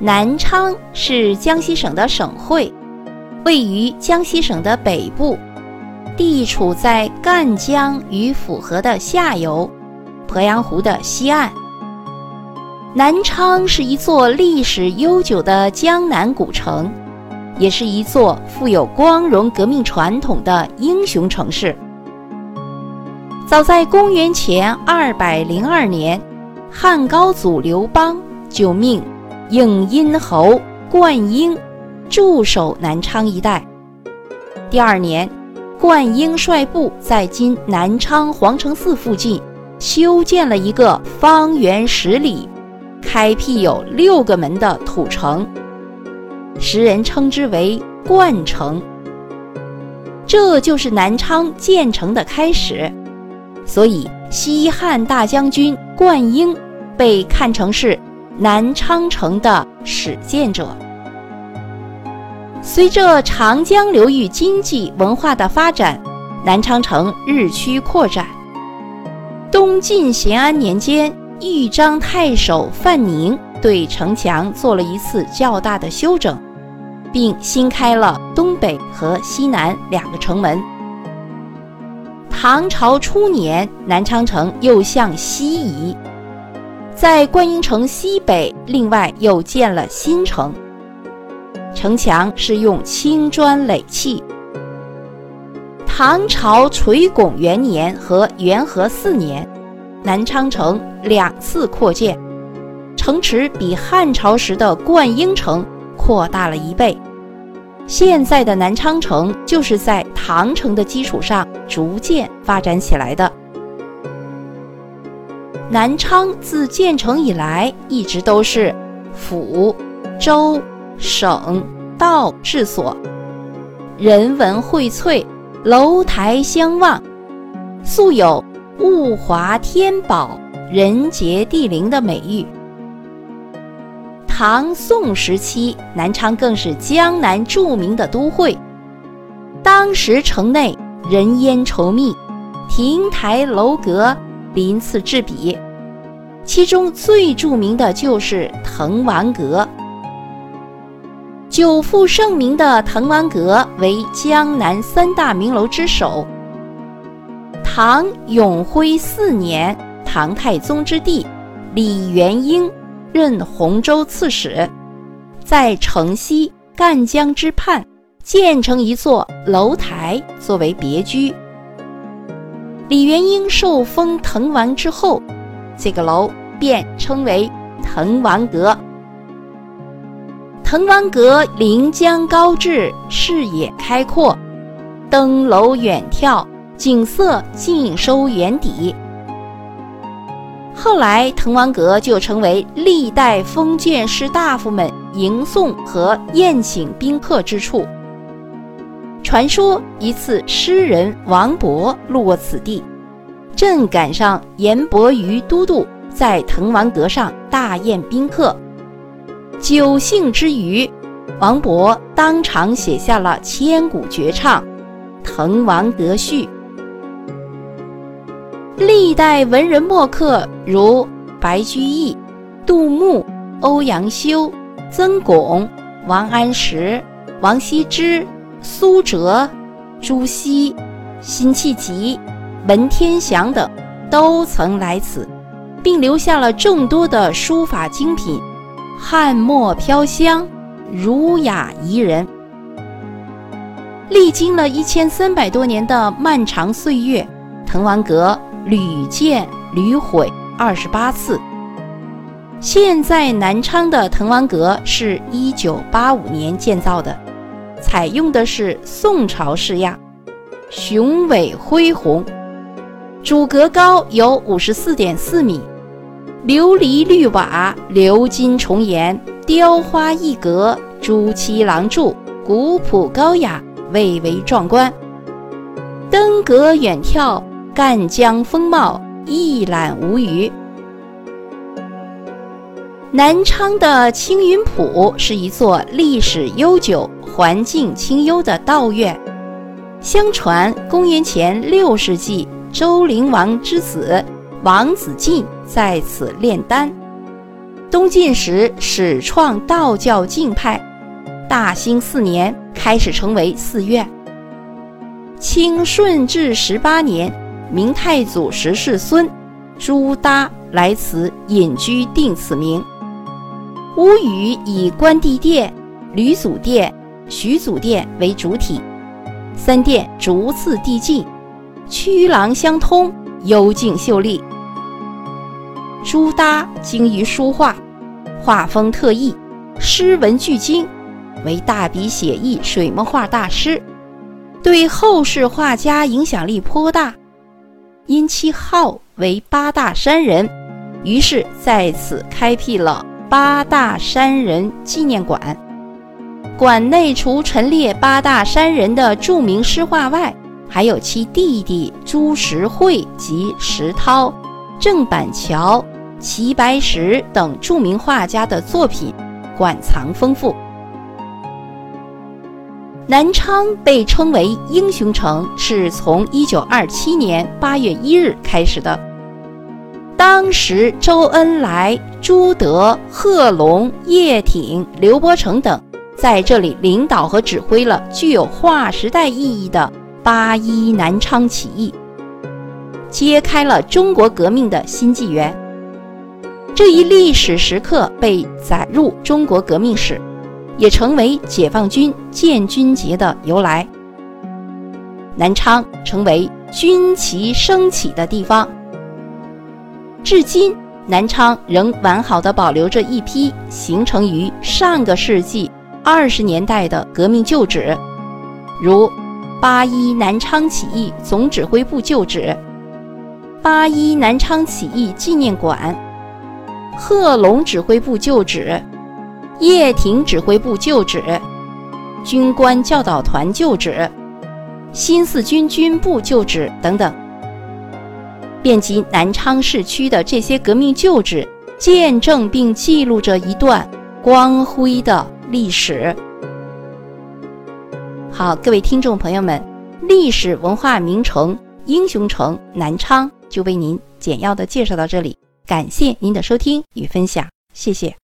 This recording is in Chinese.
南昌是江西省的省会，位于江西省的北部，地处在赣江与抚河的下游，鄱阳湖的西岸。南昌是一座历史悠久的江南古城，也是一座富有光荣革命传统的英雄城市。早在公元前二百零二年，汉高祖刘邦就命。应殷侯灌婴驻守南昌一带。第二年，灌婴率部在今南昌皇城寺附近修建了一个方圆十里、开辟有六个门的土城，时人称之为灌城。这就是南昌建成的开始，所以西汉大将军灌婴被看成是。南昌城的始建者。随着长江流域经济文化的发展，南昌城日趋扩展。东晋咸安年间，豫章太守范宁对城墙做了一次较大的修整，并新开了东北和西南两个城门。唐朝初年，南昌城又向西移。在观音城西北，另外又建了新城。城墙是用青砖垒砌。唐朝垂拱元年和元和四年，南昌城两次扩建，城池比汉朝时的灌婴城扩大了一倍。现在的南昌城就是在唐城的基础上逐渐发展起来的。南昌自建成以来，一直都是府、州、省、道治所，人文荟萃，楼台相望，素有“物华天宝，人杰地灵”的美誉。唐宋时期，南昌更是江南著名的都会，当时城内人烟稠密，亭台楼阁鳞次栉比。其中最著名的就是滕王阁。久负盛名的滕王阁为江南三大名楼之首。唐永徽四年，唐太宗之弟李元婴任洪州刺史，在城西赣江之畔建成一座楼台作为别居。李元婴受封滕王之后。这个楼便称为滕王阁。滕王阁临江高峙，视野开阔，登楼远眺，景色尽收眼底。后来，滕王阁就成为历代封建士大夫们迎送和宴请宾客之处。传说一次，诗人王勃路过此地。正赶上严伯瑜都督在滕王阁上大宴宾客，酒兴之余，王勃当场写下了千古绝唱《滕王阁序》。历代文人墨客如白居易、杜牧、欧阳修、曾巩、王安石、王羲之、苏辙、朱熹、辛弃疾。文天祥等都曾来此，并留下了众多的书法精品，翰墨飘香，儒雅怡人。历经了一千三百多年的漫长岁月，滕王阁屡建屡毁二十八次。现在南昌的滕王阁是一九八五年建造的，采用的是宋朝式样，雄伟恢宏。主阁高有五十四点四米，琉璃绿瓦，鎏金重檐，雕花一阁，朱漆廊柱，古朴高雅，蔚为壮观。登阁远眺，赣江风貌一览无余。南昌的青云浦是一座历史悠久、环境清幽的道院，相传公元前六世纪。周灵王之子王子晋在此炼丹，东晋时始创道教净派，大兴四年开始成为寺院。清顺治十八年，明太祖十世孙朱耷来此隐居，定此名。屋宇以关帝殿、吕祖殿、徐祖殿为主体，三殿逐次递进，曲廊相通，幽静秀丽。朱耷精于书画，画风特异，诗文俱精，为大笔写意水墨画大师，对后世画家影响力颇大。因其号为八大山人，于是在此开辟了八大山人纪念馆。馆内除陈列八大山人的著名诗画外，还有其弟弟朱石慧及石涛、郑板桥。齐白石等著名画家的作品，馆藏丰富。南昌被称为英雄城，是从1927年8月1日开始的。当时，周恩来、朱德、贺龙、叶挺、刘伯承等在这里领导和指挥了具有划时代意义的八一南昌起义，揭开了中国革命的新纪元。这一历史时刻被载入中国革命史，也成为解放军建军节的由来。南昌成为军旗升起的地方。至今，南昌仍完好的保留着一批形成于上个世纪二十年代的革命旧址，如八一南昌起义总指挥部旧址、八一南昌起义纪念馆。贺龙指挥部旧址、叶挺指挥部旧址、军官教导团旧址、新四军军部旧址等等，遍及南昌市区的这些革命旧址，见证并记录着一段光辉的历史。好，各位听众朋友们，历史文化名城、英雄城南昌就为您简要的介绍到这里。感谢您的收听与分享，谢谢。